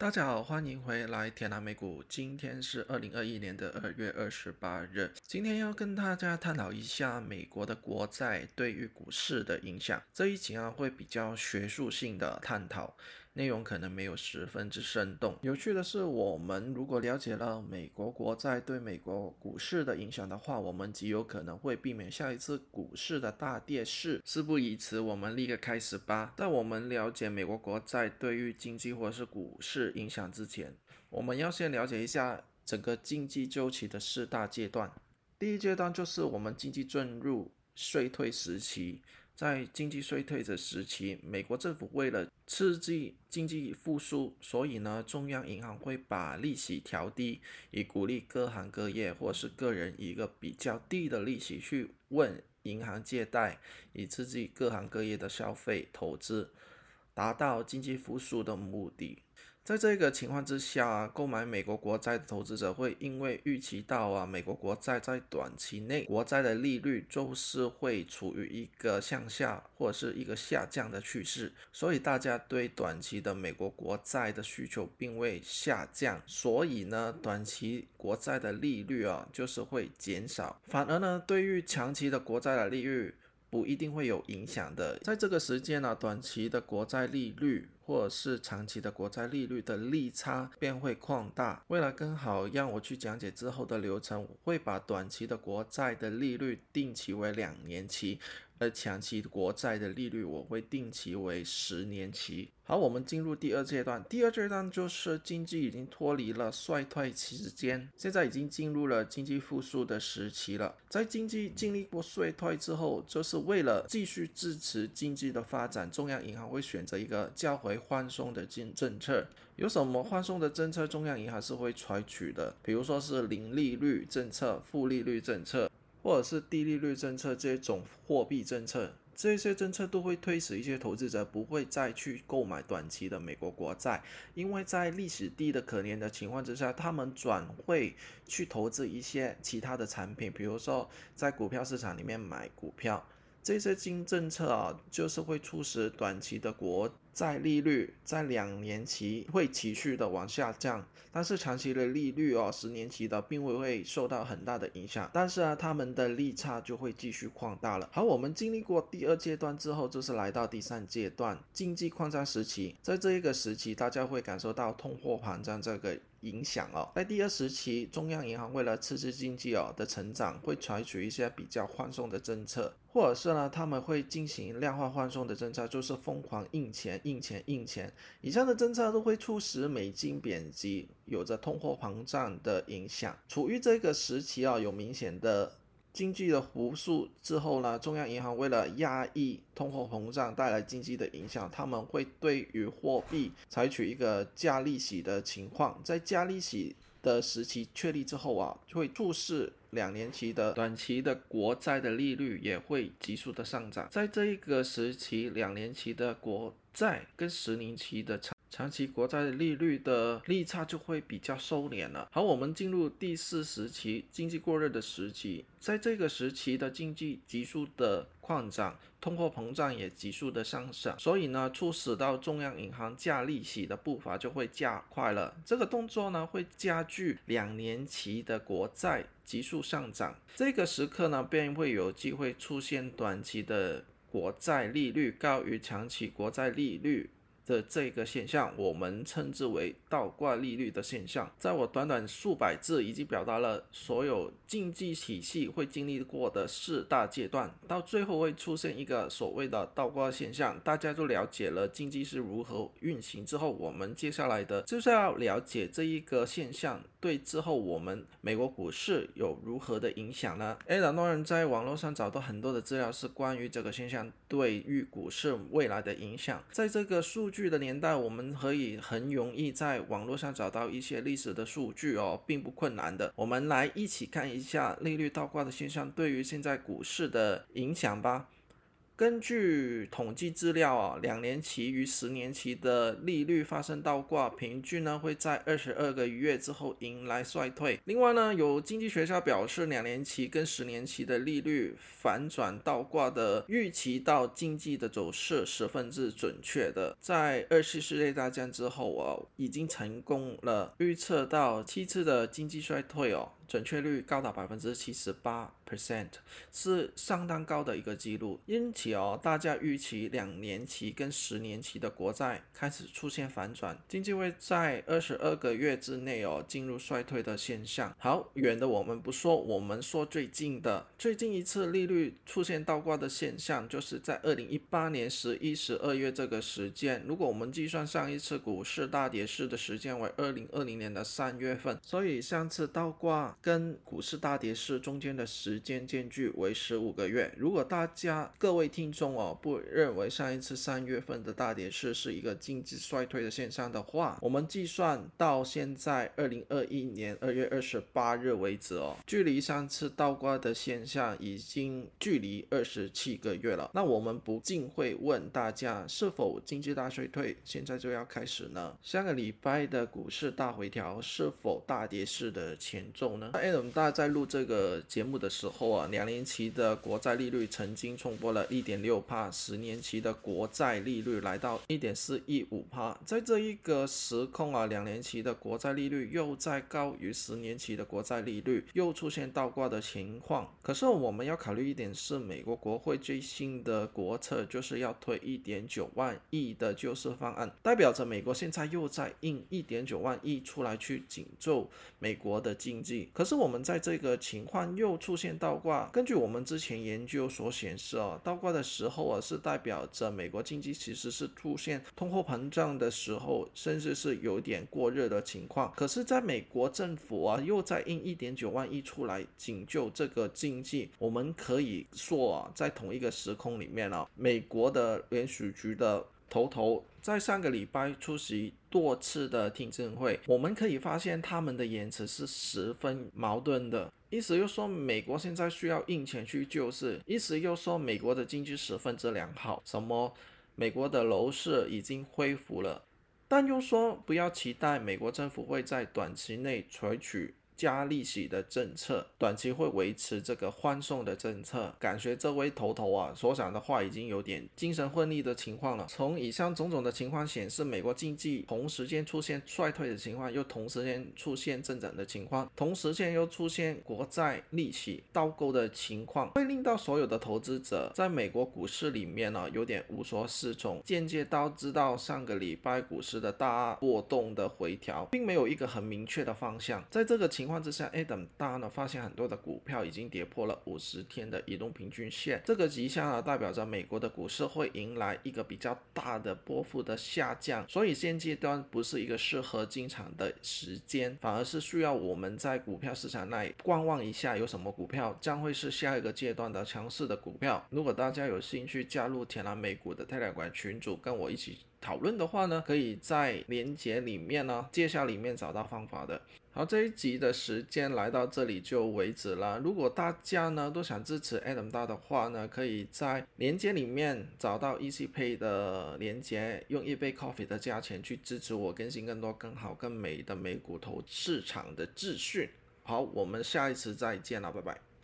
大家好，欢迎回来天南美股。今天是二零二一年的二月二十八日。今天要跟大家探讨一下美国的国债对于股市的影响。这一集啊会比较学术性的探讨。内容可能没有十分之生动。有趣的是，我们如果了解了美国国债对美国股市的影响的话，我们极有可能会避免下一次股市的大跌势。事不宜迟，我们立刻开始吧。在我们了解美国国债对于经济或者是股市影响之前，我们要先了解一下整个经济周期的四大阶段。第一阶段就是我们经济进入衰退时期。在经济衰退的时期，美国政府为了刺激经济复苏，所以呢，中央银行会把利息调低，以鼓励各行各业或是个人以一个比较低的利息去问银行借贷，以刺激各行各业的消费投资，达到经济复苏的目的。在这个情况之下，购买美国国债的投资者会因为预期到啊，美国国债在短期内国债的利率就是会处于一个向下或者是一个下降的趋势，所以大家对短期的美国国债的需求并未下降，所以呢，短期国债的利率啊就是会减少，反而呢，对于长期的国债的利率。不一定会有影响的。在这个时间呢，短期的国债利率或者是长期的国债利率的利差便会扩大。为了更好让我去讲解之后的流程，我会把短期的国债的利率定期为两年期。而长期国债的利率，我会定期为十年期。好，我们进入第二阶段。第二阶段就是经济已经脱离了衰退期间，现在已经进入了经济复苏的时期了。在经济经历过衰退之后，就是为了继续支持经济的发展，中央银行会选择一个较为宽松的政政策。有什么宽松的政策，中央银行是会采取的？比如说是零利率政策、负利率政策。或者是低利率政策这种货币政策，这些政策都会推使一些投资者不会再去购买短期的美国国债，因为在历史低的可怜的情况之下，他们转会去投资一些其他的产品，比如说在股票市场里面买股票。这些新政策啊，就是会促使短期的国在利率在两年期会持续的往下降，但是长期的利率哦，十年期的并不会受到很大的影响，但是啊，他们的利差就会继续扩大了。好，我们经历过第二阶段之后，就是来到第三阶段经济扩张时期，在这一个时期，大家会感受到通货膨胀这个。影响哦，在第二时期，中央银行为了刺激经济哦的成长，会采取一些比较宽松的政策，或者是呢，他们会进行量化宽松的政策，就是疯狂印钱、印钱、印钱。以上的政策都会促使美金贬值，有着通货膨胀的影响。处于这个时期啊，有明显的。经济的复苏之后呢，中央银行为了压抑通货膨胀带来经济的影响，他们会对于货币采取一个加利息的情况。在加利息的时期确立之后啊，就会促使两年期的短期的国债的利率也会急速的上涨。在这一个时期，两年期的国债跟十年期的长长期国债利率的利差就会比较收敛了。好，我们进入第四时期，经济过热的时期。在这个时期的经济急速的扩张，通货膨胀也急速的上升，所以呢，促使到中央银行加利息的步伐就会加快了。这个动作呢，会加剧两年期的国债急速上涨。这个时刻呢，便会有机会出现短期的国债利率高于长期国债利率。的这个现象，我们称之为倒挂利率的现象。在我短短数百字，已经表达了所有经济体系会经历过的四大阶段，到最后会出现一个所谓的倒挂现象。大家都了解了经济是如何运行之后，我们接下来的就是要了解这一个现象对之后我们美国股市有如何的影响呢？诶，很多人在网络上找到很多的资料，是关于这个现象对于股市未来的影响。在这个数据。的年代，我们可以很容易在网络上找到一些历史的数据哦，并不困难的。我们来一起看一下利率倒挂的现象对于现在股市的影响吧。根据统计资料啊，两年期与十年期的利率发生倒挂，平均呢会在二十二个月之后迎来衰退。另外呢，有经济学家表示，两年期跟十年期的利率反转倒挂的预期到经济的走势十分之准确的，在二次世界大战之后啊，已经成功了预测到七次的经济衰退哦。准确率高达百分之七十八 percent，是相当高的一个记录。因此哦，大家预期两年期跟十年期的国债开始出现反转，经济会在二十二个月之内哦进入衰退的现象。好，远的我们不说，我们说最近的，最近一次利率出现倒挂的现象，就是在二零一八年十一、十二月这个时间。如果我们计算上一次股市大跌市的时间为二零二零年的三月份，所以上次倒挂。跟股市大跌市中间的时间间距为十五个月。如果大家各位听众哦不认为上一次三月份的大跌市是一个经济衰退的现象的话，我们计算到现在二零二一年二月二十八日为止哦，距离上次倒挂的现象已经距离二十七个月了。那我们不禁会问大家，是否经济大衰退现在就要开始呢？上个礼拜的股市大回调是否大跌市的前奏呢？那 Adam 大在录这个节目的时候后啊，两年期的国债利率曾经冲破了一点六帕，十年期的国债利率来到一点四一五帕。在这一个时空啊，两年期的国债利率又在高于十年期的国债利率，又出现倒挂的情况。可是我们要考虑一点是，美国国会最新的国策就是要推一点九万亿的救市方案，代表着美国现在又在印一点九万亿出来去紧皱美国的经济。可是我们在这个情况又出现倒挂，根据我们之前研究所显示哦，倒挂的时候啊是代表着美国经济其实是出现通货膨胀的时候，甚至是有点过热的情况。可是，在美国政府啊又在印一点九万亿出来拯救这个经济，我们可以说啊，在同一个时空里面啊，美国的联储局的。头头在上个礼拜出席多次的听证会，我们可以发现他们的言辞是十分矛盾的。意思又说美国现在需要印钱去救市，意思又说美国的经济十分之良好，什么美国的楼市已经恢复了，但又说不要期待美国政府会在短期内采取。加利息的政策，短期会维持这个欢送的政策。感觉这位头头啊所讲的话已经有点精神分裂的情况了。从以上种种的情况显示，美国经济同时间出现衰退的情况，又同时间出现增长的情况，同时间又出现国债利息倒钩的情况，会令到所有的投资者在美国股市里面呢有点无所适从，间接导致到上个礼拜股市的大波动的回调，并没有一个很明确的方向。在这个情况之下，Adam 大呢发现很多的股票已经跌破了五十天的移动平均线，这个迹象呢代表着美国的股市会迎来一个比较大的波幅的下降，所以现阶段不是一个适合进场的时间，反而是需要我们在股票市场内观望一下，有什么股票将会是下一个阶段的强势的股票。如果大家有兴趣加入天蓝美股的泰来馆群组，跟我一起讨论的话呢，可以在链接里面呢介绍里面找到方法的。好，这一集的时间来到这里就为止了。如果大家呢都想支持 Adam 大的话呢，可以在链接里面找到 ECPay 的链接，用一杯 coffee 的价钱去支持我更新更多更好更美的美股投市场的资讯。好，我们下一次再见了，拜拜。